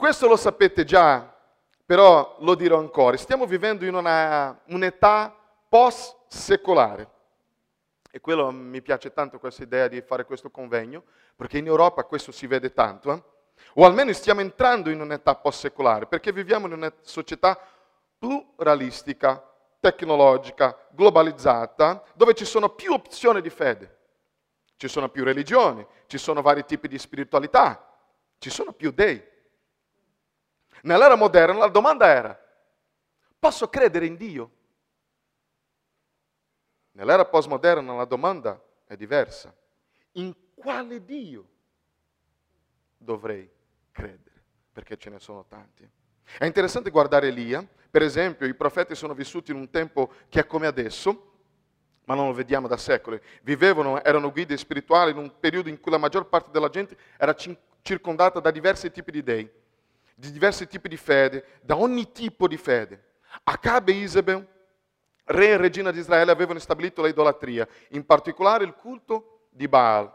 Questo lo sapete già, però lo dirò ancora. Stiamo vivendo in una, un'età post-secolare. E quello mi piace tanto questa idea di fare questo convegno, perché in Europa questo si vede tanto. Eh? O almeno stiamo entrando in un'età post-secolare, perché viviamo in una società pluralistica, tecnologica, globalizzata, dove ci sono più opzioni di fede. Ci sono più religioni, ci sono vari tipi di spiritualità, ci sono più dei. Nell'era moderna la domanda era, posso credere in Dio? Nell'era postmoderna la domanda è diversa. In quale Dio dovrei credere? Perché ce ne sono tanti. È interessante guardare Elia, per esempio i profeti sono vissuti in un tempo che è come adesso, ma non lo vediamo da secoli. Vivevano, erano guide spirituali in un periodo in cui la maggior parte della gente era circondata da diversi tipi di dei, di diversi tipi di fede, da ogni tipo di fede. Acabe e Isabel re e regina di Israele avevano stabilito l'idolatria, in particolare il culto di Baal,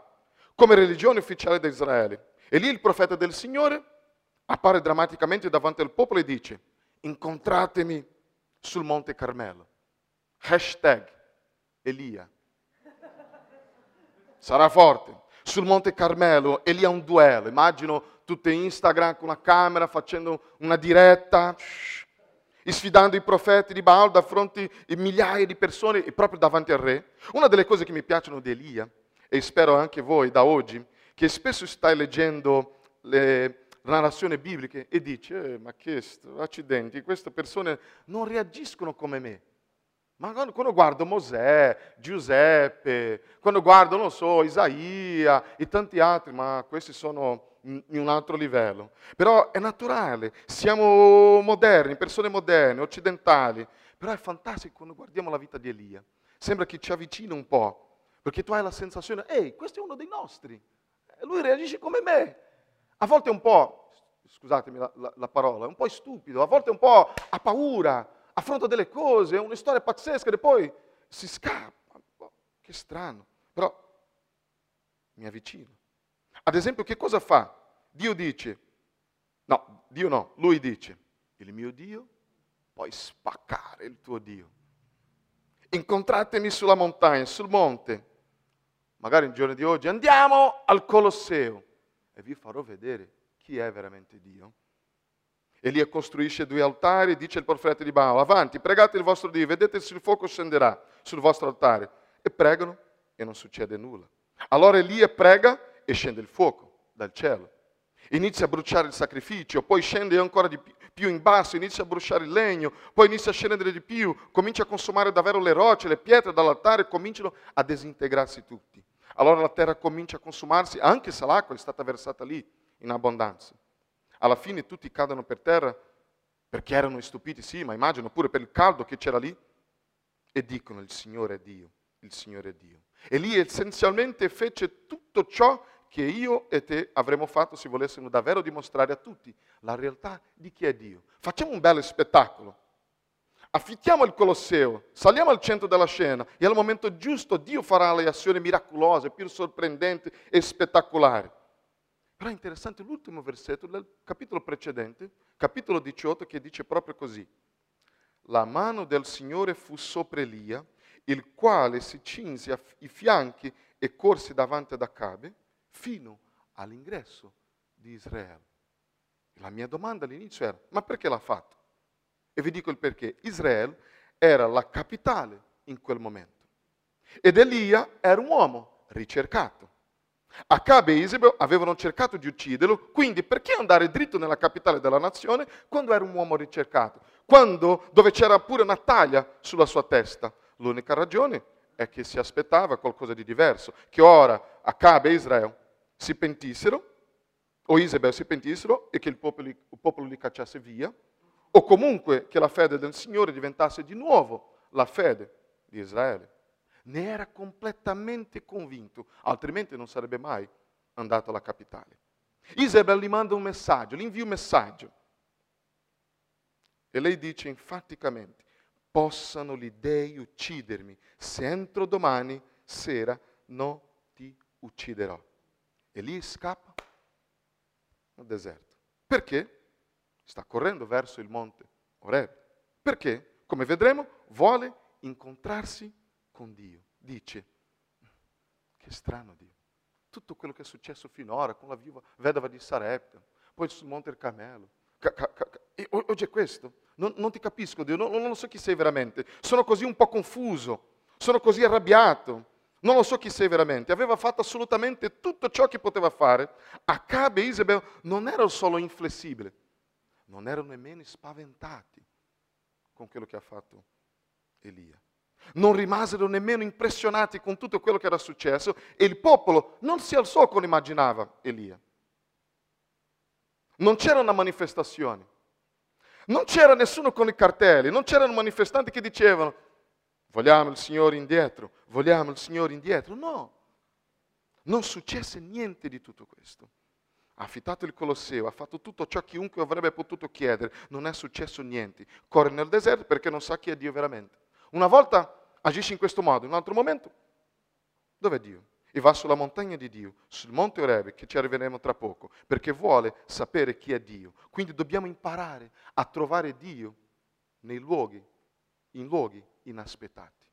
come religione ufficiale di Israele. E lì il profeta del Signore appare drammaticamente davanti al popolo e dice, incontratemi sul monte Carmelo. Hashtag Elia. Sarà forte. Sul monte Carmelo Elia ha un duello. Immagino tutte Instagram con una camera facendo una diretta. Sfidando i profeti di Baal davanti a migliaia di persone e proprio davanti al re. Una delle cose che mi piacciono di Elia, e spero anche voi da oggi, che spesso stai leggendo le narrazioni bibliche e dici, eh, ma che accidenti, queste persone non reagiscono come me. Ma quando guardo Mosè, Giuseppe, quando guardo, non so, Isaia e tanti altri, ma questi sono in un altro livello. Però è naturale, siamo moderni, persone moderne, occidentali, però è fantastico quando guardiamo la vita di Elia. Sembra che ci avvicina un po', perché tu hai la sensazione, ehi, questo è uno dei nostri, lui reagisce come me. A volte è un po', scusatemi la, la, la parola, è un po' stupido, a volte è un po' ha paura, affronta delle cose, è una storia pazzesca e poi si scappa. Che strano, però mi avvicino. Ad esempio, che cosa fa? Dio dice, no, Dio no, lui dice, il mio Dio, puoi spaccare il tuo Dio. Incontratemi sulla montagna, sul monte, magari il giorno di oggi, andiamo al Colosseo e vi farò vedere chi è veramente Dio. Elia costruisce due altari, dice il profeta di Baal, avanti, pregate il vostro Dio, vedete se il fuoco scenderà sul vostro altare. E pregano e non succede nulla. Allora Elia prega e scende il fuoco dal cielo. Inizia a bruciare il sacrificio, poi scende ancora di più in basso, inizia a bruciare il legno, poi inizia a scendere di più, comincia a consumare davvero le rocce, le pietre dall'altare cominciano a disintegrarsi tutti. Allora la terra comincia a consumarsi, anche se l'acqua è stata versata lì in abbondanza. Alla fine tutti cadono per terra perché erano stupiti, sì, ma immagino pure per il caldo che c'era lì, e dicono il Signore è Dio, il Signore è Dio. E lì essenzialmente fece tutto ciò che io e te avremmo fatto se volessimo davvero dimostrare a tutti la realtà di chi è Dio. Facciamo un bel spettacolo. Affittiamo il Colosseo, saliamo al centro della scena e al momento giusto Dio farà le azioni miracolose, più sorprendenti e spettacolari. Però è interessante l'ultimo versetto del capitolo precedente, capitolo 18, che dice proprio così. La mano del Signore fu sopra Elia, il quale si cinse i fianchi e corse davanti ad Acabe fino all'ingresso di Israele. La mia domanda all'inizio era, ma perché l'ha fatto? E vi dico il perché. Israele era la capitale in quel momento. Ed Elia era un uomo ricercato. Acabe e Isabel avevano cercato di ucciderlo, quindi perché andare dritto nella capitale della nazione quando era un uomo ricercato? Quando, dove c'era pure una taglia sulla sua testa. L'unica ragione è che si aspettava qualcosa di diverso, che ora Acabe e Israele si pentissero, o Isabel si pentissero e che il popolo, il popolo li cacciasse via, o comunque che la fede del Signore diventasse di nuovo la fede di Israele. Ne era completamente convinto, altrimenti non sarebbe mai andato alla capitale. Isabel gli manda un messaggio, gli invia un messaggio. E lei dice enfaticamente, possano gli dei uccidermi se entro domani sera non ti ucciderò. E lì scappa nel deserto. Perché? sta correndo verso il monte Oreb. Perché, come vedremo, vuole incontrarsi con Dio. Dice, che strano Dio. Tutto quello che è successo finora con la viva, vedova di Sarepta, poi sul Monte del Carmelo. Ca, ca, ca, oggi è questo. Non, non, ti capisco Dio, non, non so chi sei veramente. Sono così un po' confuso, sono così arrabbiato. Non lo so chi sei veramente. Aveva fatto assolutamente tutto ciò che poteva fare. Acabe e Isabel non erano solo inflessibili, non erano nemmeno spaventati con quello che ha fatto Elia. Non rimasero nemmeno impressionati con tutto quello che era successo e il popolo non si alzò come immaginava Elia. Non c'erano manifestazioni, non c'era nessuno con i cartelli, non c'erano manifestanti che dicevano vogliamo il Signore indietro, vogliamo il Signore indietro. No, non successe niente di tutto questo. Ha affittato il Colosseo, ha fatto tutto ciò che chiunque avrebbe potuto chiedere, non è successo niente. Corre nel deserto perché non sa chi è Dio veramente. Una volta agisce in questo modo, in un altro momento, dov'è Dio? E va sulla montagna di Dio, sul monte Orebe, che ci arriveremo tra poco, perché vuole sapere chi è Dio. Quindi dobbiamo imparare a trovare Dio nei luoghi, in luoghi inaspettati.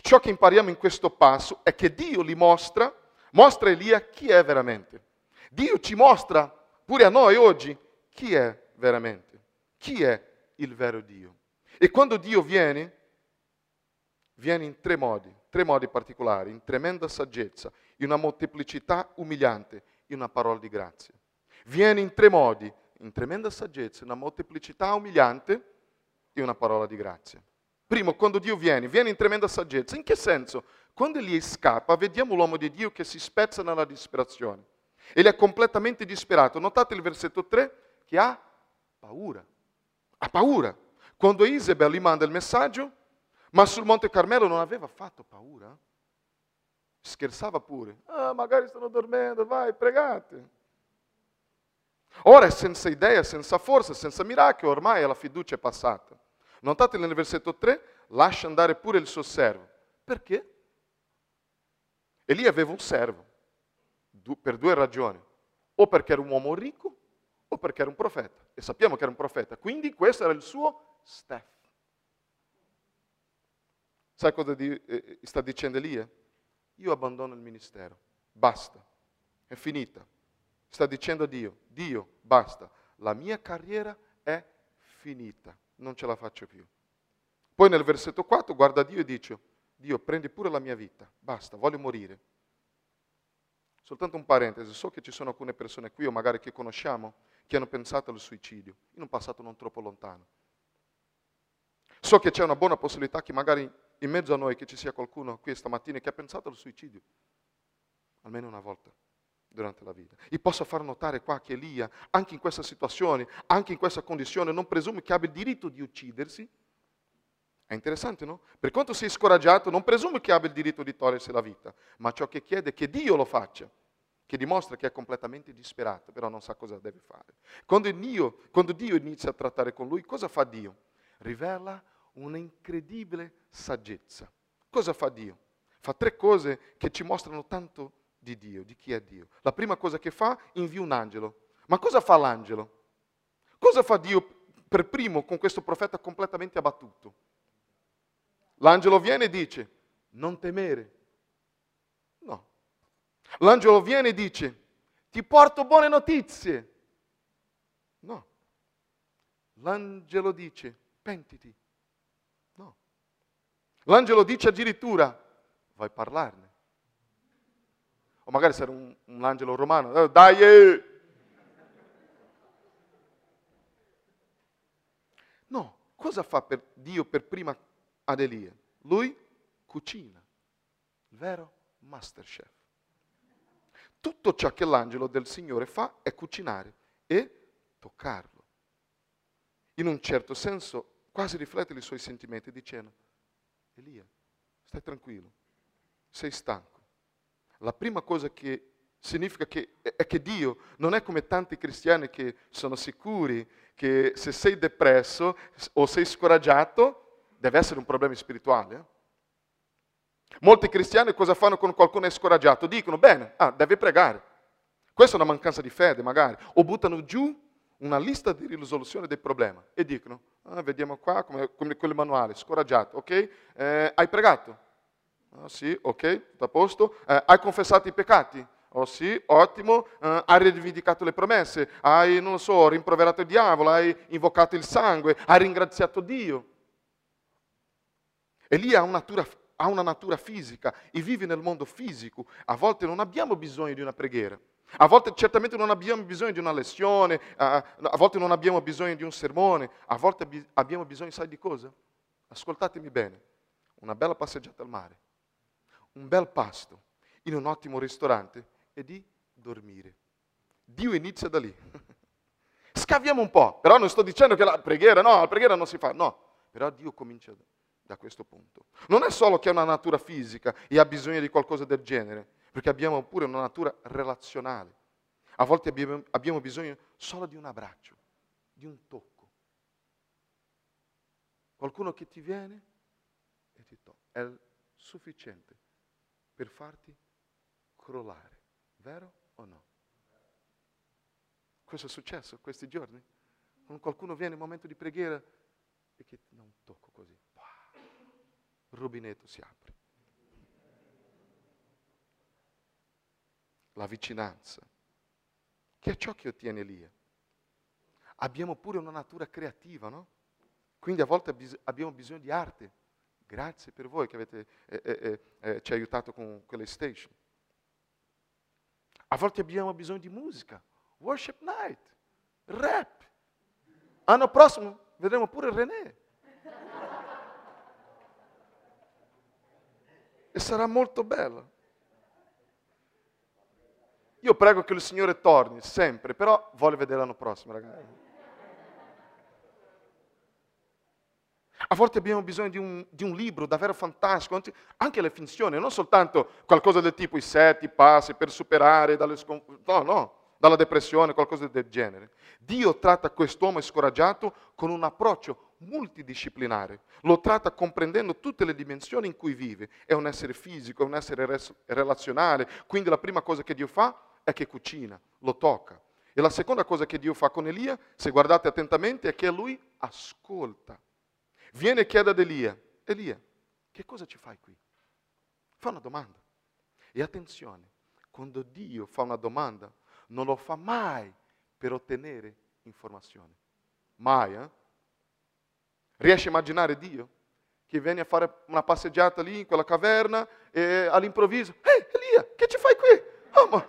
Ciò che impariamo in questo passo è che Dio li mostra, mostra a Elia chi è veramente. Dio ci mostra pure a noi oggi chi è veramente, chi è il vero Dio. E quando Dio viene, viene in tre modi, tre modi particolari, in tremenda saggezza, in una molteplicità umiliante, in una parola di grazia. Viene in tre modi, in tremenda saggezza, in una molteplicità umiliante e una parola di grazia. Primo, quando Dio viene, viene in tremenda saggezza. In che senso? Quando egli scappa, vediamo l'uomo di Dio che si spezza nella disperazione. Egli è completamente disperato. Notate il versetto 3 che ha paura. Ha paura. Quando Isabel gli manda il messaggio, ma sul Monte Carmelo non aveva fatto paura. Scherzava pure. Ah, magari stanno dormendo, vai, pregate. Ora è senza idea, senza forza, senza miracolo, ormai la fiducia è passata. Notate nel versetto 3, lascia andare pure il suo servo. Perché? E lì aveva un servo, per due ragioni. O perché era un uomo ricco, o perché era un profeta. E sappiamo che era un profeta. Quindi questo era il suo Steph. Sai cosa di, eh, sta dicendo Elia? Io abbandono il ministero, basta, è finita. Sta dicendo a Dio, Dio, basta, la mia carriera è finita, non ce la faccio più. Poi nel versetto 4 guarda Dio e dice, Dio prendi pure la mia vita, basta, voglio morire. Soltanto un parentesi, so che ci sono alcune persone qui o magari che conosciamo che hanno pensato al suicidio, in un passato non troppo lontano. So che c'è una buona possibilità che magari in mezzo a noi ci sia qualcuno qui stamattina che ha pensato al suicidio, almeno una volta durante la vita. E posso far notare qua che Elia, anche in questa situazione, anche in questa condizione, non presume che abbia il diritto di uccidersi. È interessante, no? Per quanto sei scoraggiato, non presume che abbia il diritto di togliersi la vita, ma ciò che chiede è che Dio lo faccia, che dimostra che è completamente disperato, però non sa cosa deve fare. Quando Dio, quando Dio inizia a trattare con lui, cosa fa Dio? Rivela una incredibile saggezza. Cosa fa Dio? Fa tre cose che ci mostrano tanto di Dio, di chi è Dio. La prima cosa che fa, invia un angelo. Ma cosa fa l'angelo? Cosa fa Dio per primo con questo profeta completamente abbattuto? L'angelo viene e dice, non temere. No. L'angelo viene e dice, ti porto buone notizie. No. L'angelo dice, pentiti. L'angelo dice addirittura, vai parlarne. O magari era un, un angelo romano, eh, dai! Eh. No, cosa fa per Dio per prima ad Elia? Lui cucina, il vero masterchef. Tutto ciò che l'angelo del Signore fa è cucinare e toccarlo. In un certo senso quasi riflette i suoi sentimenti dicendo, Elia, stai tranquillo, sei stanco. La prima cosa che significa che, è che Dio non è come tanti cristiani che sono sicuri che se sei depresso o sei scoraggiato deve essere un problema spirituale. Eh? Molti cristiani cosa fanno quando qualcuno è scoraggiato? Dicono, bene, ah, deve pregare. Questa è una mancanza di fede, magari. O buttano giù una lista di risoluzione del problema e dicono, ah, vediamo qua, come, come quel manuale, scoraggiato, ok? Eh, hai pregato? Ah, sì, ok, tutto a posto. Eh, hai confessato i peccati? Oh sì, ottimo, uh, hai rivendicato le promesse, hai, non lo so, rimproverato il diavolo, hai invocato il sangue, hai ringraziato Dio. E lì ha una, natura, ha una natura fisica e vive nel mondo fisico. A volte non abbiamo bisogno di una preghiera. A volte certamente non abbiamo bisogno di una lezione, a volte non abbiamo bisogno di un sermone, a volte abbiamo bisogno, sai di cosa? Ascoltatemi bene, una bella passeggiata al mare, un bel pasto, in un ottimo ristorante e di dormire. Dio inizia da lì. Scaviamo un po', però non sto dicendo che la preghiera, no, la preghiera non si fa, no, però Dio comincia da questo punto. Non è solo che ha una natura fisica e ha bisogno di qualcosa del genere, perché abbiamo pure una natura relazionale. A volte abbiamo, bisogno solo di un abbraccio, di un tocco. Qualcuno che ti viene e ti tocca. È sufficiente per farti crollare. Vero o no? Questo è successo questi giorni? Quando qualcuno viene in momento di preghiera e che ti dà un tocco così, il rubinetto si apre. La vicinanza, che è ciò che ottiene Elia. Abbiamo pure una natura creativa, no? Quindi a volte abbiamo bisogno di arte. Grazie per voi che avete, eh, eh, eh, eh ci aiutato con quelle station. A volte abbiamo bisogno di musica, worship night, rap. Anno prossimo vedremo pure René. E sarà molto bello. Io prego che il Signore torni sempre, però voglio vedere l'anno prossimo, ragazzi. A volte abbiamo bisogno di un, di un, libro davvero fantastico, anche le finzioni, non soltanto qualcosa del tipo i sette passi per superare dalle sconf- no, no, dalla depressione, qualcosa del genere. Dio tratta quest'uomo scoraggiato con un approccio multidisciplinare, lo tratta comprendendo tutte le dimensioni in cui vive. È un essere fisico, è un essere res- relazionale, quindi la prima cosa che Dio fa è che cucina, lo tocca. E la seconda cosa che Dio fa con Elia, se guardate attentamente, è che lui ascolta. Viene e chiede ad Elia, Elia, che cosa ci fai qui? Fa una domanda. E attenzione, quando Dio fa una domanda, non lo fa mai per ottenere informazioni. Mai, eh? Riesci a immaginare Dio? Che viene a fare una passeggiata lì in quella caverna e all'improvviso, ehi Elia, che ci fai qui? Oh, ma...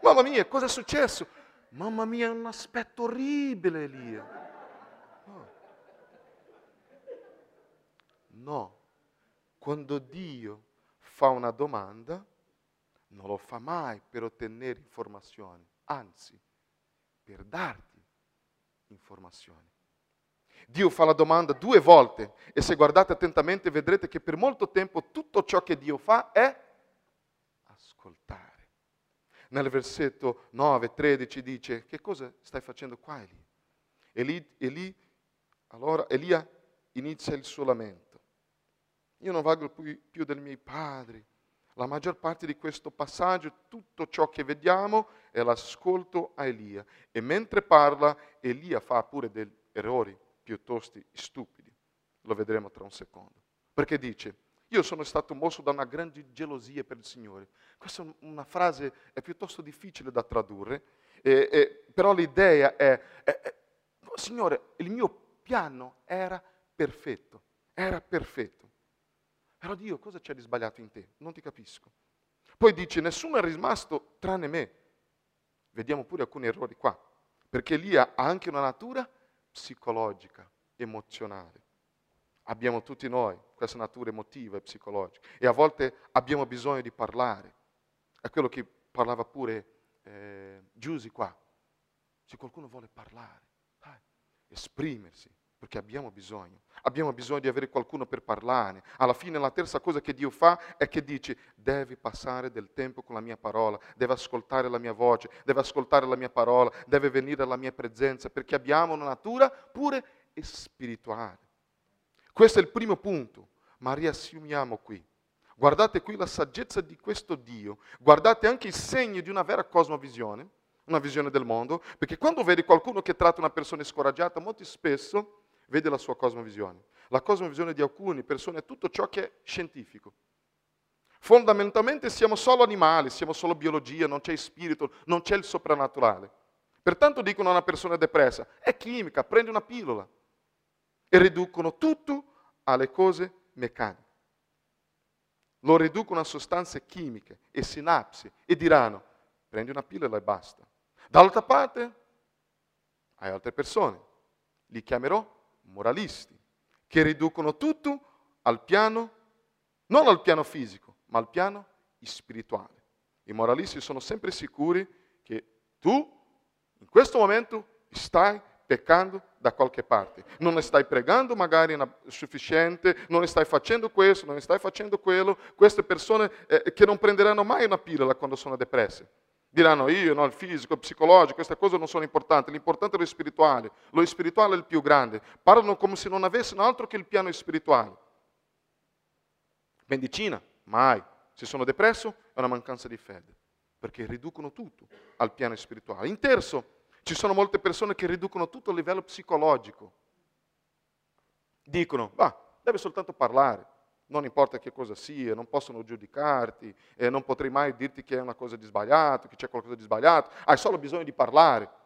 Mamma mia, cosa è successo? Mamma mia, è un aspetto orribile Elia. No, quando Dio fa una domanda, non lo fa mai per ottenere informazioni, anzi, per darti informazioni. Dio fa la domanda due volte e se guardate attentamente vedrete che per molto tempo tutto ciò che Dio fa è ascoltare. Nel versetto 9, 13 dice, che cosa stai facendo qua Eli? Eli, Eli allora Elia inizia il suo lamento. Io non valgo più, più dei miei padri. La maggior parte di questo passaggio, tutto ciò che vediamo è l'ascolto a Elia. E mentre parla, Elia fa pure degli errori piuttosto stupidi. Lo vedremo tra un secondo. Perché dice, io sono stato mosso da una grande gelosia per il Signore. Questa è una frase è piuttosto difficile da tradurre, eh, eh, però l'idea è, è, Signore, il mio piano era perfetto, era perfetto. Però Dio, cosa c'è di sbagliato in te? Non ti capisco. Poi dice, nessuno è rimasto tranne me. Vediamo pure alcuni errori qua, perché lì ha anche una natura psicologica, emozionale. Abbiamo tutti noi questa natura emotiva e psicologica e a volte abbiamo bisogno di parlare. È quello che parlava pure eh, Giusy qua. Se qualcuno vuole parlare, dai, esprimersi, perché abbiamo bisogno. Abbiamo bisogno di avere qualcuno per parlare. Alla fine la terza cosa che Dio fa è che dice, devi passare del tempo con la mia parola, deve ascoltare la mia voce, deve ascoltare la mia parola, deve venire alla mia presenza, perché abbiamo una natura pure spirituale. Questo è il primo punto, ma riassumiamo qui. Guardate qui la saggezza di questo Dio, guardate anche i segni di una vera cosmovisione, una visione del mondo, perché quando vedi qualcuno che tratta una persona scoraggiata, molto spesso vede la sua cosmovisione. La cosmovisione di alcune persone è tutto ciò che è scientifico. Fondamentalmente siamo solo animali, siamo solo biologia, non c'è spirito, non c'è il soprannaturale. Pertanto dicono a una persona depressa, è chimica, prendi una pillola. E riducono tutto alle cose meccaniche. Lo riducono a sostanze chimiche e sinapsi e diranno, prendi una pillola e basta. Dall'altra parte hai altre persone, li chiamerò moralisti, che riducono tutto al piano, non al piano fisico, ma al piano spirituale. I moralisti sono sempre sicuri che tu in questo momento stai peccando da qualche parte. Non stai pregando magari sufficiente, non stai facendo questo, non stai facendo quello. Queste persone eh, che non prenderanno mai una pillola quando sono depresse. Diranno io, no, il fisico, il psicologico, queste cose non sono importanti, l'importante è lo spirituale, lo spirituale è il più grande. Parlano come se non avessero altro che il piano spirituale. Medicina, mai. Se sono depresso è una mancanza di fede, perché riducono tutto al piano spirituale. In terzo, ci sono molte persone che riducono tutto a livello psicologico. Dicono, va, deve soltanto parlare, non importa che cosa sia, non possono giudicarti, eh, non potrei mai dirti che è una cosa di sbagliato, che c'è qualcosa di sbagliato, hai solo bisogno di parlare.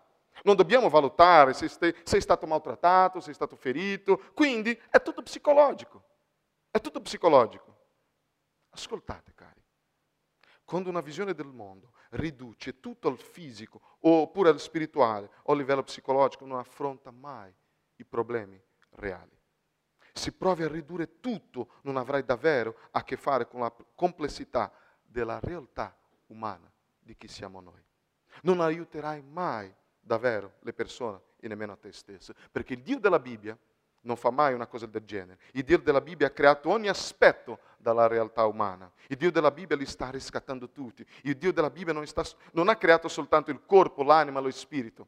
Non dobbiamo valutare se sei, stato maltrattato, se sei stato ferito, quindi è tutto psicologico, è tutto psicologico. Ascoltate cari, quando una visione del mondo riduce tutto al fisico oppure al spirituale o a livello psicologico, non affronta mai i problemi reali. Se provi a ridurre tutto, non avrai davvero a che fare con la complessità della realtà umana di chi siamo noi. Non aiuterai mai davvero le persone e nemmeno a te stesso, perché il Dio della Bibbia non fa mai una cosa del genere. Il Dio della Bibbia ha creato ogni aspetto dalla realtà umana. Il Dio della Bibbia li sta riscattando tutti. Il Dio della Bibbia non, sta, non ha creato soltanto il corpo, l'anima, lo spirito,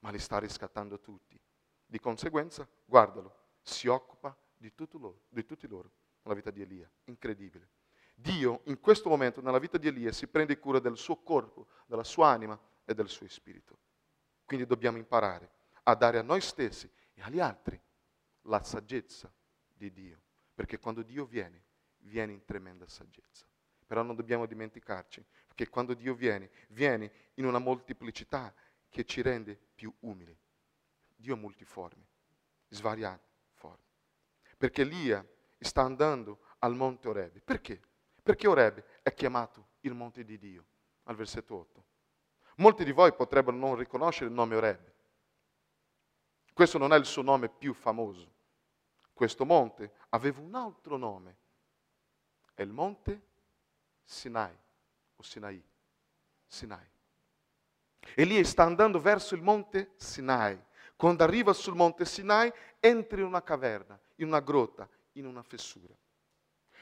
ma li sta riscattando tutti. Di conseguenza, guardalo, si occupa di, loro, di tutti loro nella vita di Elia. Incredibile. Dio in questo momento nella vita di Elia si prende cura del suo corpo, della sua anima e del suo spirito. Quindi dobbiamo imparare a dare a noi stessi e agli altri la saggezza di Dio, perché quando Dio viene, viene in tremenda saggezza. Però non dobbiamo dimenticarci che quando Dio viene, viene in una molteplicità che ci rende più umili. Dio è multiforme, svariate forme. Perché Elia sta andando al monte Orebe. Perché? Perché Orebe è chiamato il monte di Dio, al versetto 8. Molti di voi potrebbero non riconoscere il nome Orebe. Questo non è il suo nome più famoso. Questo monte aveva un altro nome. È il monte Sinai o Sinai. Sinai. Elia sta andando verso il monte Sinai. Quando arriva sul monte Sinai entra in una caverna, in una grotta, in una fessura.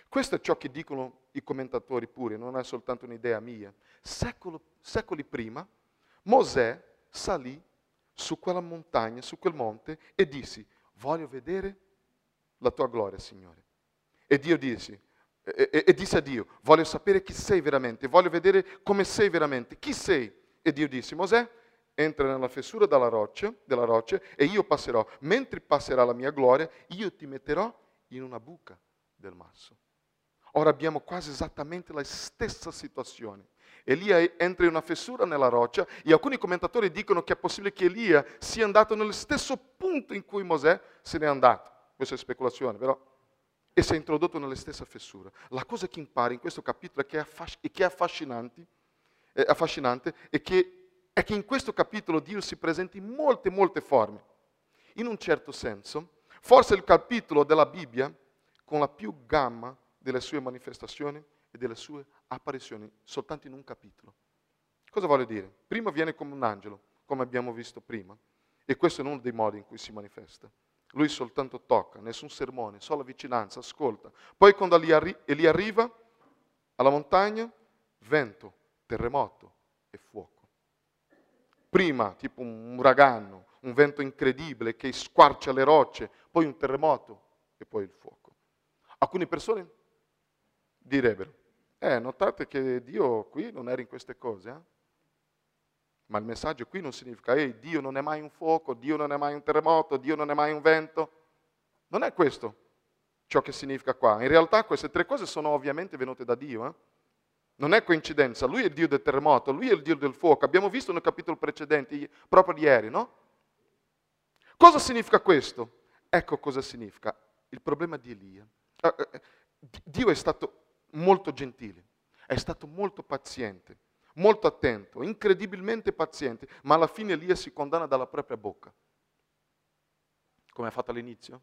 Questo è ciò che dicono i commentatori pure, non è soltanto un'idea mia. Secolo, secoli prima Mosè salì su quella montagna, su quel monte e disse, voglio vedere la tua gloria, Signore. E Dio disse, e, e, e, disse a Dio, voglio sapere chi sei veramente, voglio vedere come sei veramente, chi sei? E Dio disse, Mosè, entra nella fessura della roccia, della roccia e io passerò. Mentre passerà la mia gloria, io ti metterò in una buca del masso. Ora abbiamo quasi esattamente la stessa situazione. Elia entra in una fessura nella roccia e alcuni commentatori dicono che è possibile che Elia sia andato nello stesso punto in cui Mosè se n'è andato questa è speculazione, però, e si è introdotto nella stessa fessura. La cosa che impari in questo capitolo che è, che è affascinante, è affascinante è, che, è che in questo capitolo Dio si presenta in molte, molte forme. In un certo senso, forse il capitolo della Bibbia con la più gamma delle sue manifestazioni e delle sue apparizioni, soltanto in un capitolo. Cosa voglio dire? Prima viene come un angelo, come abbiamo visto prima, e questo è uno dei modi in cui si manifesta. Lui soltanto tocca, nessun sermone, solo vicinanza, ascolta. Poi quando Eli arriva alla montagna, vento, terremoto e fuoco. Prima tipo un uragano, un vento incredibile che squarcia le rocce, poi un terremoto e poi il fuoco. Alcune persone direbbero, eh, notate che Dio qui non era in queste cose, eh? Ma il messaggio qui non significa, ehi, Dio non è mai un fuoco, Dio non è mai un terremoto, Dio non è mai un vento. Non è questo ciò che significa qua. In realtà queste tre cose sono ovviamente venute da Dio. Eh? Non è coincidenza, Lui è il Dio del terremoto, Lui è il Dio del fuoco. Abbiamo visto nel capitolo precedente, proprio ieri, no? Cosa significa questo? Ecco cosa significa il problema di Elia. Eh, eh, Dio è stato molto gentile, è stato molto paziente, molto attento, incredibilmente paziente, ma alla fine Elia si condanna dalla propria bocca. Come ha fatto all'inizio?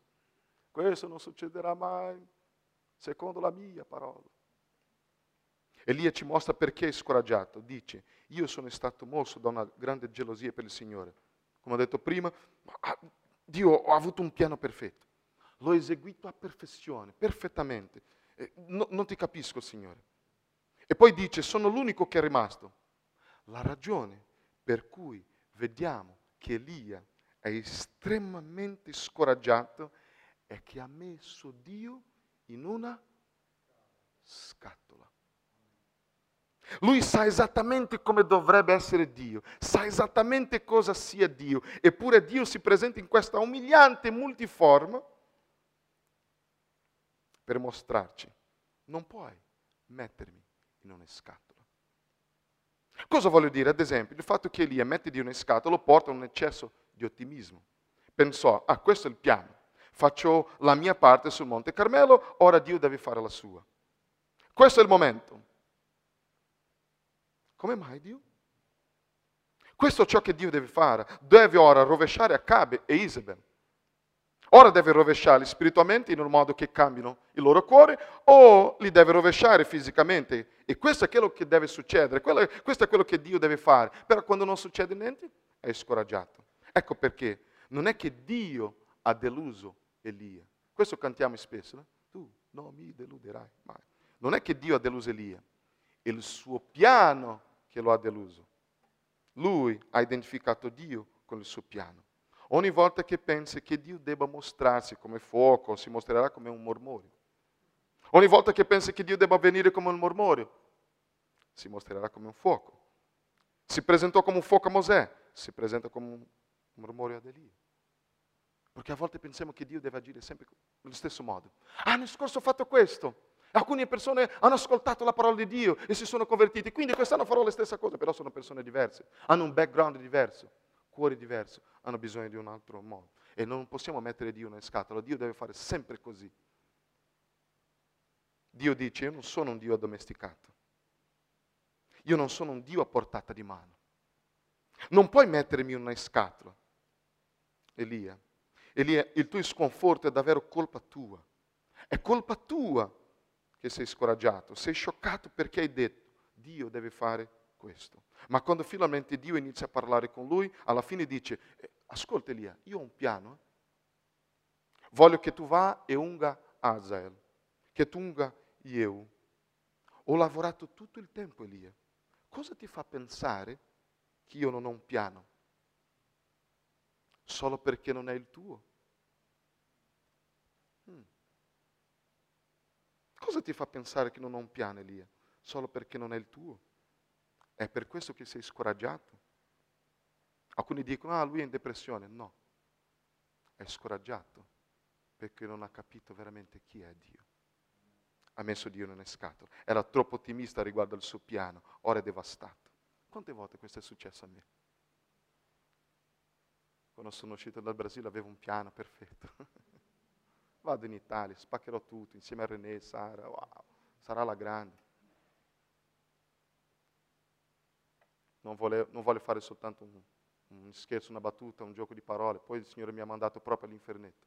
Questo non succederà mai, secondo la mia parola. Elia ci mostra perché è scoraggiato. Dice, io sono stato mosso da una grande gelosia per il Signore. Come ho detto prima, ah, Dio ha avuto un piano perfetto. L'ho eseguito a perfezione, perfettamente. No, non ti capisco, Signore. E poi dice, sono l'unico che è rimasto. La ragione per cui vediamo che Elia è estremamente scoraggiato è che ha messo Dio in una scatola. Lui sa esattamente come dovrebbe essere Dio, sa esattamente cosa sia Dio, eppure Dio si presenta in questa umiliante multiforma per mostrarci, non puoi mettermi in una scatola. Cosa voglio dire? Ad esempio, il fatto che Elia mette Dio in una scatola porta a un eccesso di ottimismo. Pensò, ah, questo è il piano, faccio la mia parte sul Monte Carmelo, ora Dio deve fare la sua. Questo è il momento. Come mai Dio? Questo è ciò che Dio deve fare. Deve ora rovesciare Acabe e Isabel. Ora deve rovesciarli spiritualmente in un modo che cambino il loro cuore o li deve rovesciare fisicamente. E questo è quello che deve succedere, questo è quello che Dio deve fare. Però quando non succede niente è scoraggiato. Ecco perché non è che Dio ha deluso Elia. Questo cantiamo spesso, no? tu non mi deluderai mai. Non è che Dio ha deluso Elia, il suo piano che lo ha deluso. Lui ha identificato Dio con il suo piano. Ogni volta che pensi che Dio debba mostrarsi come fuoco, si mostrerà come un mormorio. Ogni volta che pensi che Dio debba venire come un mormorio, si mostrerà come un fuoco. Si presentò come un fuoco a Mosè, si presenta come un mormorio ad Elia. Perché a volte pensiamo che Dio deve agire sempre nello stesso modo. Ah, nel scorso ho fatto questo. Alcune persone hanno ascoltato la parola di Dio e si sono convertiti, quindi quest'anno farò la stessa cosa, però sono persone diverse, hanno un background diverso, cuore diverso, hanno bisogno di un altro modo. E non possiamo mettere Dio nella scatola, Dio deve fare sempre così. Dio dice, io non sono un Dio addomesticato, io non sono un Dio a portata di mano. Non puoi mettermi in una scatola. Elia, Elia, il tuo sconforto è davvero colpa tua. È colpa tua che sei scoraggiato, sei scioccato perché hai detto, Dio deve fare questo. Ma quando finalmente Dio inizia a parlare con lui, alla fine dice, eh, ascolta Elia, io ho un piano. Eh. Voglio che tu va e unga Azael, che tu unga Yehu. Ho lavorato tutto il tempo, Elia. Cosa ti fa pensare che io non ho un piano? solo perché non è il tuo? Cosa ti fa pensare che non ho un piano, Elia? Solo perché non è il tuo? È per questo che sei scoraggiato? Alcuni dicono, ah, lui è in depressione. No, è scoraggiato perché non ha capito veramente chi è Dio. Ha messo Dio nelle scatole. Era troppo ottimista riguardo al suo piano, ora è devastato. Quante volte questo è successo a me? Quando sono uscito dal Brasile avevo un piano perfetto. Vado in Italia, spaccherò tutto insieme a René, Sara, wow, sarà la grande. Non voglio, non voglio fare soltanto un, un scherzo, una battuta, un gioco di parole, poi il Signore mi ha mandato proprio all'infernetto.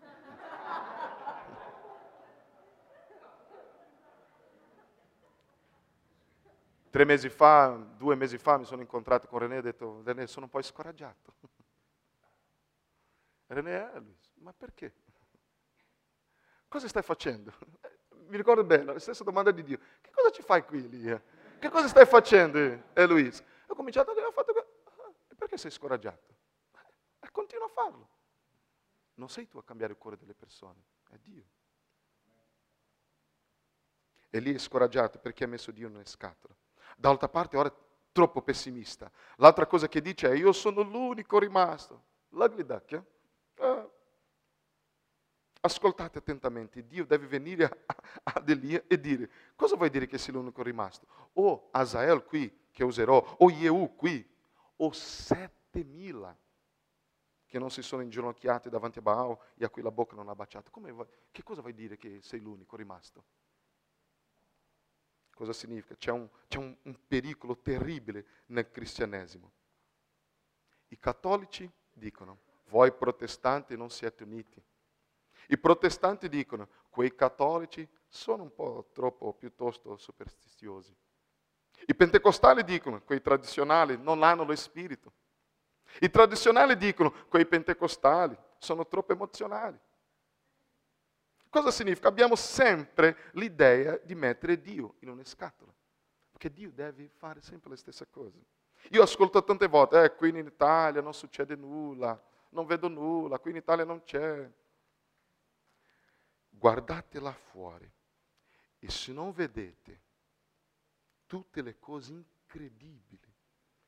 Tre mesi fa, due mesi fa mi sono incontrato con René e ho detto, René sono un po' scoraggiato. René Elvis, ma perché? Cosa stai facendo? Mi ricordo bene, la stessa domanda di Dio. Che cosa ci fai qui, Elia? Che cosa stai facendo, Eloise? Ho cominciato a dire, ho fatto... Ah, perché sei scoraggiato? E eh, continua a farlo. Non sei tu a cambiare il cuore delle persone, è Dio. E lì è scoraggiato perché ha messo Dio nelle scatole. D'altra parte ora è troppo pessimista. L'altra cosa che dice è io sono l'unico rimasto. Duck, eh? Ascoltate attentamente, Dio deve venire ad Elia e dire, cosa vuoi dire che sei l'unico rimasto? O Asael qui, che userò, o Yehu qui, o settemila che non si sono inginocchiati davanti a Baal e a cui la bocca non ha baciato. Vuoi, che cosa vuoi dire che sei l'unico rimasto? Cosa significa? C'è, un, c'è un, un pericolo terribile nel cristianesimo. I cattolici dicono, voi protestanti non siete uniti. I protestanti dicono, quei cattolici sono un po' troppo piuttosto superstiziosi. I pentecostali dicono, quei tradizionali non hanno lo spirito. I tradizionali dicono, quei pentecostali sono troppo emozionali. Cosa significa? Abbiamo sempre l'idea di mettere Dio in una scatola, perché Dio deve fare sempre le stesse cose. Io ascolto tante volte, eh, qui in Italia non succede nulla, non vedo nulla, qui in Italia non c'è. Guardate là fuori e se non vedete tutte le cose incredibili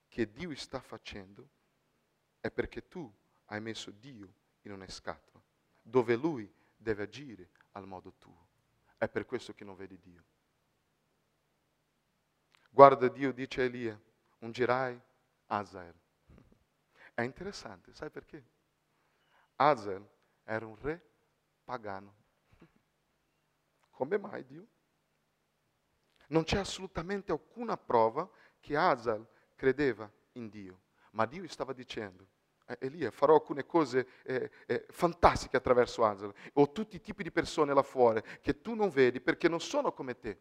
che Dio sta facendo, è perché tu hai messo Dio in una scatola, dove Lui deve agire al modo tuo. È per questo che non vedi Dio. Guarda Dio, dice Elia, ungirai Azael. È interessante, sai perché? Azael era un re pagano. Come mai Dio? Non c'è assolutamente alcuna prova che Azael credeva in Dio. Ma Dio stava dicendo, eh, Elia, farò alcune cose eh, eh, fantastiche attraverso Angelo. Ho tutti i tipi di persone là fuori che tu non vedi perché non sono come te.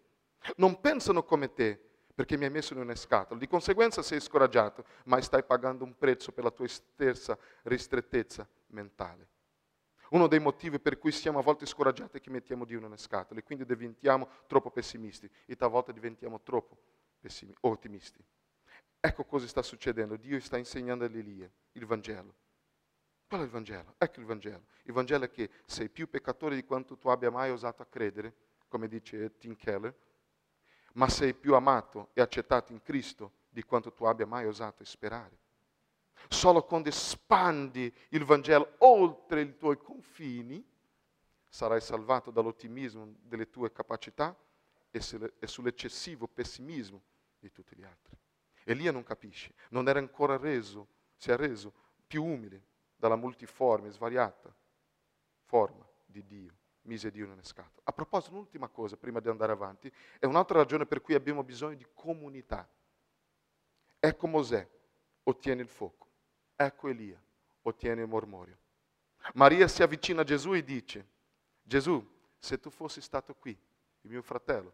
Non pensano come te perché mi hai messo in una scatola. Di conseguenza sei scoraggiato, ma stai pagando un prezzo per la tua stessa ristrettezza mentale. Uno dei motivi per cui siamo a volte scoraggiati è che mettiamo Dio nelle scatole, quindi diventiamo troppo pessimisti e talvolta diventiamo troppo ottimisti. Ecco cosa sta succedendo. Dio sta insegnando ad Elia il Vangelo. Qual è il Vangelo? Ecco il Vangelo. Il Vangelo è che sei più peccatore di quanto tu abbia mai osato a credere, come dice Tim Keller, ma sei più amato e accettato in Cristo di quanto tu abbia mai osato sperare. Solo quando espandi il Vangelo oltre i tuoi confini, sarai salvato dall'ottimismo delle tue capacità e sull'eccessivo pessimismo di tutti gli altri. Elia non capisce, non era ancora reso, si è reso più umile dalla multiforme, svariata forma di Dio. Mise Dio nelle scatole. A proposito, un'ultima cosa prima di andare avanti, è un'altra ragione per cui abbiamo bisogno di comunità. Ecco Mosè, ottiene il fuoco. Ecco Elia, ottiene il mormorio. Maria si avvicina a Gesù e dice, Gesù, se tu fossi stato qui, il mio fratello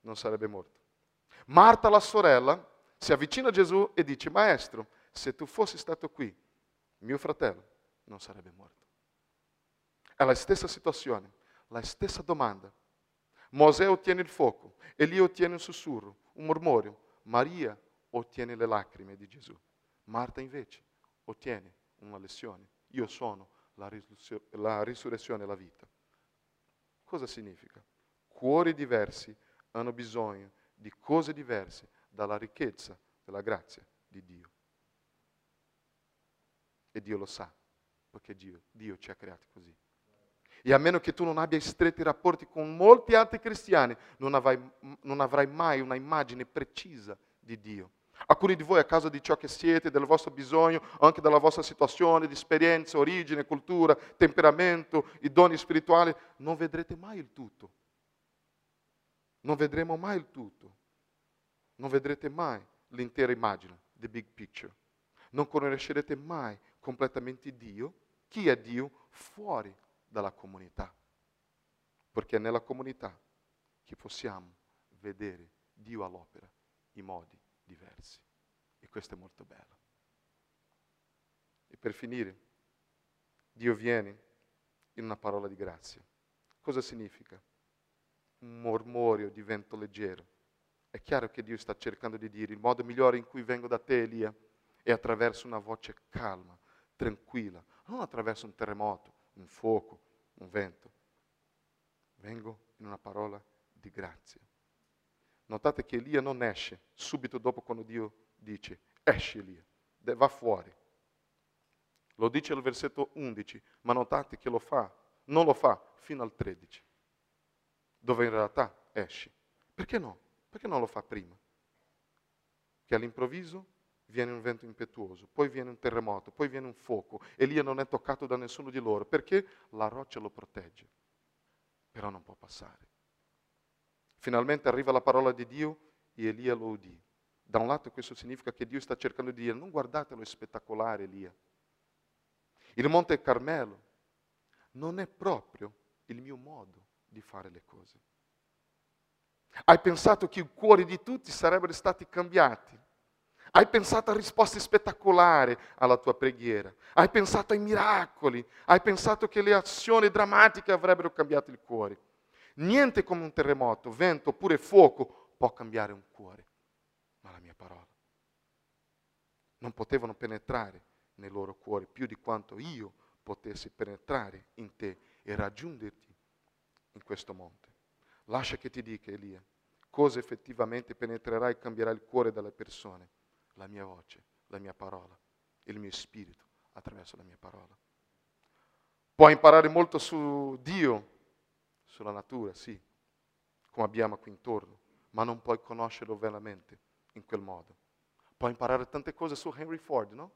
non sarebbe morto. Marta, la sorella, si avvicina a Gesù e dice, Maestro, se tu fossi stato qui, mio fratello non sarebbe morto. È la stessa situazione, la stessa domanda. Mosè ottiene il fuoco, Elia ottiene un sussurro, un mormorio, Maria ottiene le lacrime di Gesù. Marta invece ottiene una lezione. Io sono la, risurrezione, la risurrezione e la vita. Cosa significa? Cuori diversi hanno bisogno di cose diverse dalla ricchezza della grazia di Dio. E Dio lo sa, perché Dio, Dio ci ha creati così. E a meno che tu non abbia stretti rapporti con molti altri cristiani, non avrai, non avrai mai una immagine precisa di Dio. Alcuni di voi, a causa di ciò che siete, del vostro bisogno, anche della vostra situazione, di esperienza, origine, cultura, temperamento, i doni spirituali, non vedrete mai il tutto. Non vedremo mai il tutto non vedrete mai l'intera immagine, the big picture. Non conoscerete mai completamente Dio, chi è Dio, fuori dalla comunità. Perché è nella comunità che possiamo vedere Dio all'opera in modi diversi. E questo è molto bello. E per finire, Dio viene in una parola di grazia. Cosa significa? Un mormorio di vento leggero è chiaro che Dio sta cercando di dire il modo migliore in cui vengo da te, Elia, è attraverso una voce calma, tranquilla, non attraverso un terremoto, un fuoco, un vento. Vengo in una parola di grazia. Notate che Elia non esce subito dopo quando Dio dice, esci Elia, va fuori. Lo dice il versetto 11, ma notate che lo fa, non lo fa fino al 13, dove in realtà esce. Perché no? Perché non lo fa prima? Che all'improvviso viene un vento impetuoso, poi viene un terremoto, poi viene un fuoco. Elia non è toccato da nessuno di loro perché la roccia lo protegge, però non può passare. Finalmente arriva la parola di Dio e Elia lo udì. Da un lato questo significa che Dio sta cercando di dire, non guardatelo, è spettacolare Elia. Il Monte Carmelo non è proprio il mio modo di fare le cose. Hai pensato che i cuori di tutti sarebbero stati cambiati. Hai pensato a risposte spettacolari alla tua preghiera. Hai pensato ai miracoli. Hai pensato che le azioni drammatiche avrebbero cambiato il cuore. Niente come un terremoto, vento oppure fuoco può cambiare un cuore, ma la mia parola. Non potevano penetrare nei loro cuori più di quanto io potessi penetrare in te e raggiungerti in questo monte. Lascia che ti dica, Elia, cosa effettivamente penetrerà e cambierà il cuore delle persone. La mia voce, la mia parola, il mio spirito attraverso la mia parola. Puoi imparare molto su Dio sulla natura, sì, come abbiamo qui intorno, ma non puoi conoscerlo veramente in quel modo. Puoi imparare tante cose su Henry Ford, no?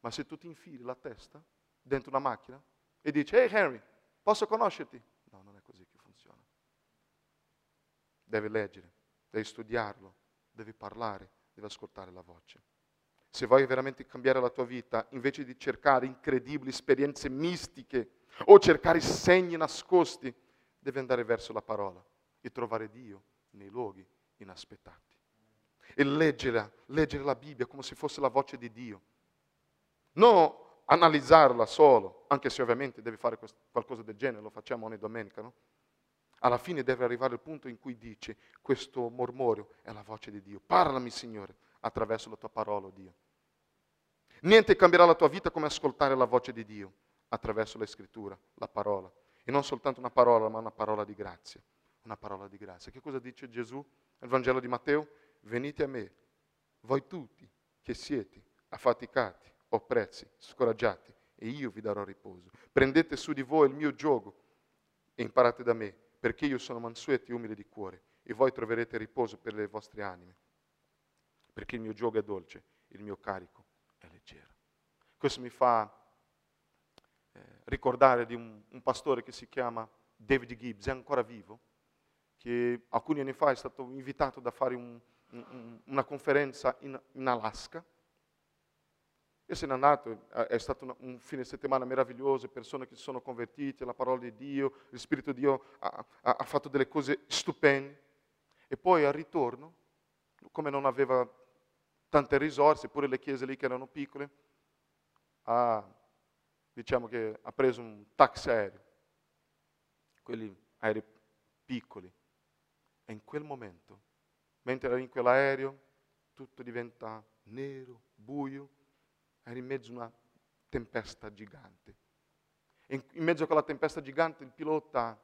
Ma se tu ti infili la testa dentro una macchina e dici, ehi Henry, posso conoscerti? No, non è così che funziona. Devi leggere, devi studiarlo, devi parlare, devi ascoltare la voce. Se vuoi veramente cambiare la tua vita, invece di cercare incredibili esperienze mistiche o cercare segni nascosti, deve andare verso la parola e trovare Dio nei luoghi inaspettati. E leggere, leggere la Bibbia come se fosse la voce di Dio. Non analizzarla solo, anche se ovviamente devi fare qualcosa del genere, lo facciamo ogni domenica, no? Alla fine deve arrivare il punto in cui dice, questo mormorio è la voce di Dio. Parlami, Signore, attraverso la tua parola, oh Dio. Niente cambierà la tua vita come ascoltare la voce di Dio attraverso la scrittura, la parola. E non soltanto una parola, ma una parola di grazia. Una parola di grazia. Che cosa dice Gesù nel Vangelo di Matteo? Venite a me, voi tutti che siete affaticati, oppressi, scoraggiati, e io vi darò riposo. Prendete su di voi il mio gioco e imparate da me, perché io sono mansueto e umile di cuore, e voi troverete riposo per le vostre anime. Perché il mio gioco è dolce, il mio carico è leggero. Questo mi fa ricordare di un, un, pastore che si chiama David Gibbs, è ancora vivo, che alcuni anni fa è stato invitato da fare un, un, una conferenza in, in, Alaska. E se n'è andato, è stato un fine settimana meraviglioso, persone che si sono convertite alla parola di Dio, il Spirito di Dio ha, ha fatto delle cose stupende. E poi al ritorno, come non aveva tante risorse, pure le chiese lì che erano piccole, ha diciamo che ha preso un taxi aereo, quelli aerei piccoli, e in quel momento, mentre era in quell'aereo, tutto diventa nero, buio, era in mezzo a una tempesta gigante. E in, mezzo a quella tempesta gigante il pilota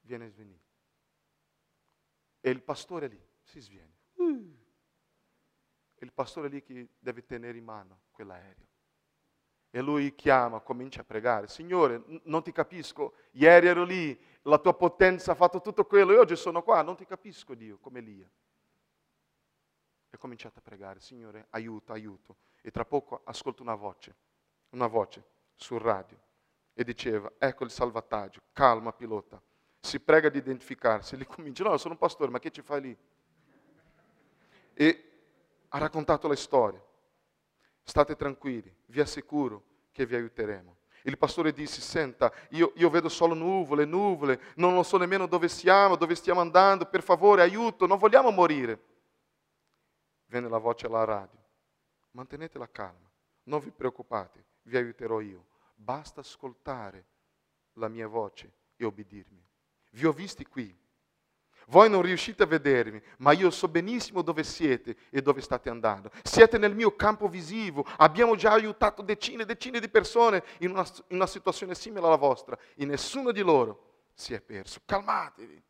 viene svenito. E il pastore lì si sviene. Uh. E il pastore lì che deve tenere in mano quell'aereo. E lui chiama, comincia a pregare. Signore, non ti capisco. Ieri ero lì, la tua potenza ha fatto tutto quello e oggi sono qua. Non ti capisco, Dio, come Elia. E ho cominciato a pregare. Signore, aiuto, aiuto. E tra poco ascolto una voce, una voce sul radio. E diceva, ecco il salvataggio. Calma, pilota. Si prega di identificarsi. E lui comincia, no, sono un pastore, ma che ci fai lì? E ha raccontato la storia. State tranquilli, vi assicuro che vi aiuteremo. Il pastore disse, senta, io, io, vedo solo nuvole, nuvole, non lo so nemmeno dove siamo, dove stiamo andando, per favore aiuto, non vogliamo morire. Venne la voce alla radio, mantenete la calma, non vi preoccupate, vi aiuterò io, basta ascoltare la mia voce e obbedirmi. Vi ho visti qui, voi non riuscite a vedermi, ma io so benissimo dove siete e dove state andando. Siete nel mio campo visivo. Abbiamo già aiutato decine e decine di persone in una, in una situazione simile alla vostra e nessuno di loro si è perso. Calmatevi.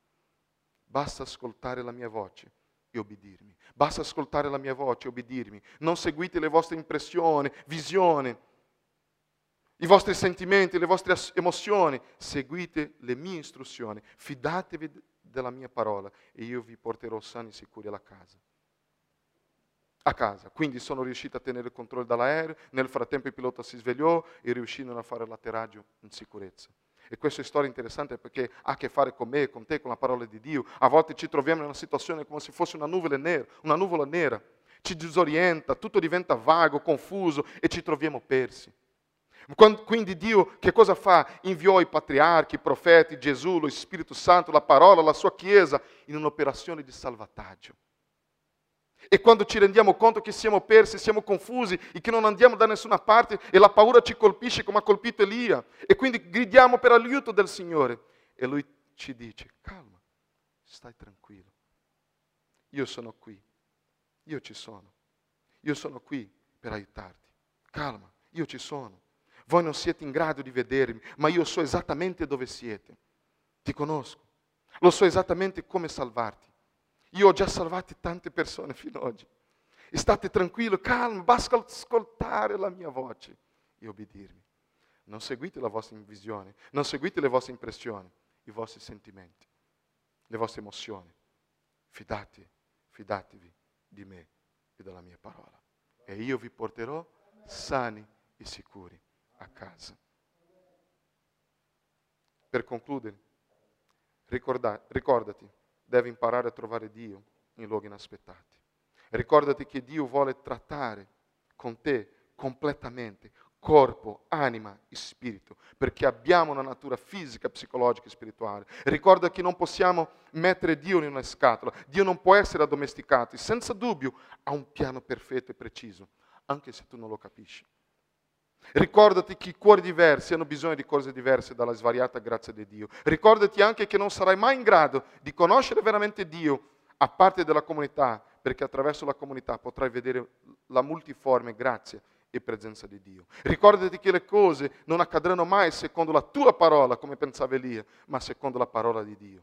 Basta ascoltare la mia voce e obbedirmi. Basta ascoltare la mia voce e obbedirmi. Non seguite le vostre impressioni, visioni, i vostri sentimenti, le vostre emozioni. Seguite le mie istruzioni. Fidatevi della mia parola e io vi porterò sani e sicuri alla casa. A casa. Quindi sono riuscito a tenere il controllo dall'aereo. Nel frattempo il pilota si svegliò e riuscirono a fare l'atterraggio in sicurezza. E questa è storia interessante perché ha a che fare con me, con te, con la parola di Dio. A volte ci troviamo in una situazione come se fosse una nuvola nera, una nuvola nera. Ci disorienta, tutto diventa vago, confuso e ci troviamo persi. Quindi Dio che cosa fa? Inviò i patriarchi, i profeti, Gesù, lo Spirito Santo, la parola, la sua Chiesa in un'operazione di salvataggio. E quando ci rendiamo conto che siamo persi, siamo confusi e che non andiamo da nessuna parte e la paura ci colpisce come ha colpito Elia e quindi gridiamo per aiuto del Signore e Lui ci dice, calma, stai tranquillo, io sono qui, io ci sono, io sono qui per aiutarti, calma, io ci sono. Voi non siete in grado di vedermi, ma io so esattamente dove siete. Ti conosco, lo so esattamente come salvarti. Io ho già salvato tante persone fino ad oggi. State tranquillo, calmo, basta ascoltare la mia voce e obbedirmi. Non seguite la vostra visione, non seguite le vostre impressioni, i vostri sentimenti, le vostre emozioni. Fidate, fidatevi di me e della mia parola. E io vi porterò sani e sicuri a casa. Per concludere, ricorda, ricordati devi imparare a trovare Dio in luoghi inaspettati. Ricordati che Dio vuole trattare con te completamente, corpo, anima e spirito, perché abbiamo una natura fisica, psicologica e spirituale. Ricorda che non possiamo mettere Dio in una scatola, Dio non può essere addomesticato, senza dubbio ha un piano perfetto e preciso, anche se tu non lo capisci. Ricordati che i cuori diversi hanno bisogno di cose diverse dalla svariata grazia di Dio. Ricordati anche che non sarai mai in grado di conoscere veramente Dio a parte della comunità, perché attraverso la comunità potrai vedere la multiforme grazia e presenza di Dio. Ricordati che le cose non accadranno mai secondo la tua parola, come pensava Elia, ma secondo la parola di Dio.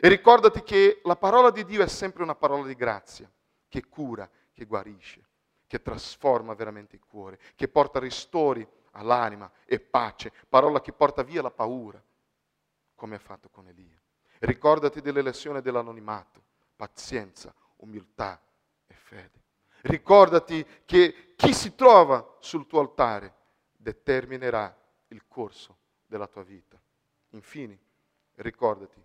E ricordati che la parola di Dio è sempre una parola di grazia, che cura, che guarisce che trasforma veramente il cuore, che porta ristori all'anima e pace, parola che porta via la paura, come ha fatto con Elia. Ricordati delle lezioni dell'anonimato, pazienza, umiltà e fede. Ricordati che chi si trova sul tuo altare determinerà il corso della tua vita. Infine, ricordati,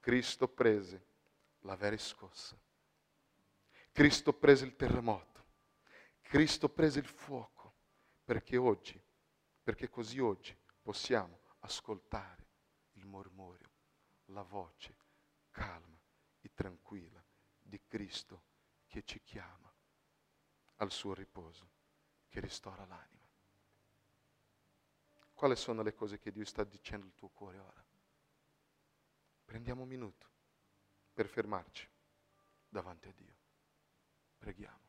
Cristo prese la vera scossa. Cristo prese il terremoto. Cristo prese il fuoco perché oggi, perché così oggi possiamo ascoltare il mormorio, la voce calma e tranquilla di Cristo che ci chiama al suo riposo, che ristora l'anima. Quali sono le cose che Dio sta dicendo al tuo cuore ora? Prendiamo un minuto per fermarci davanti a Dio. Preghiamo.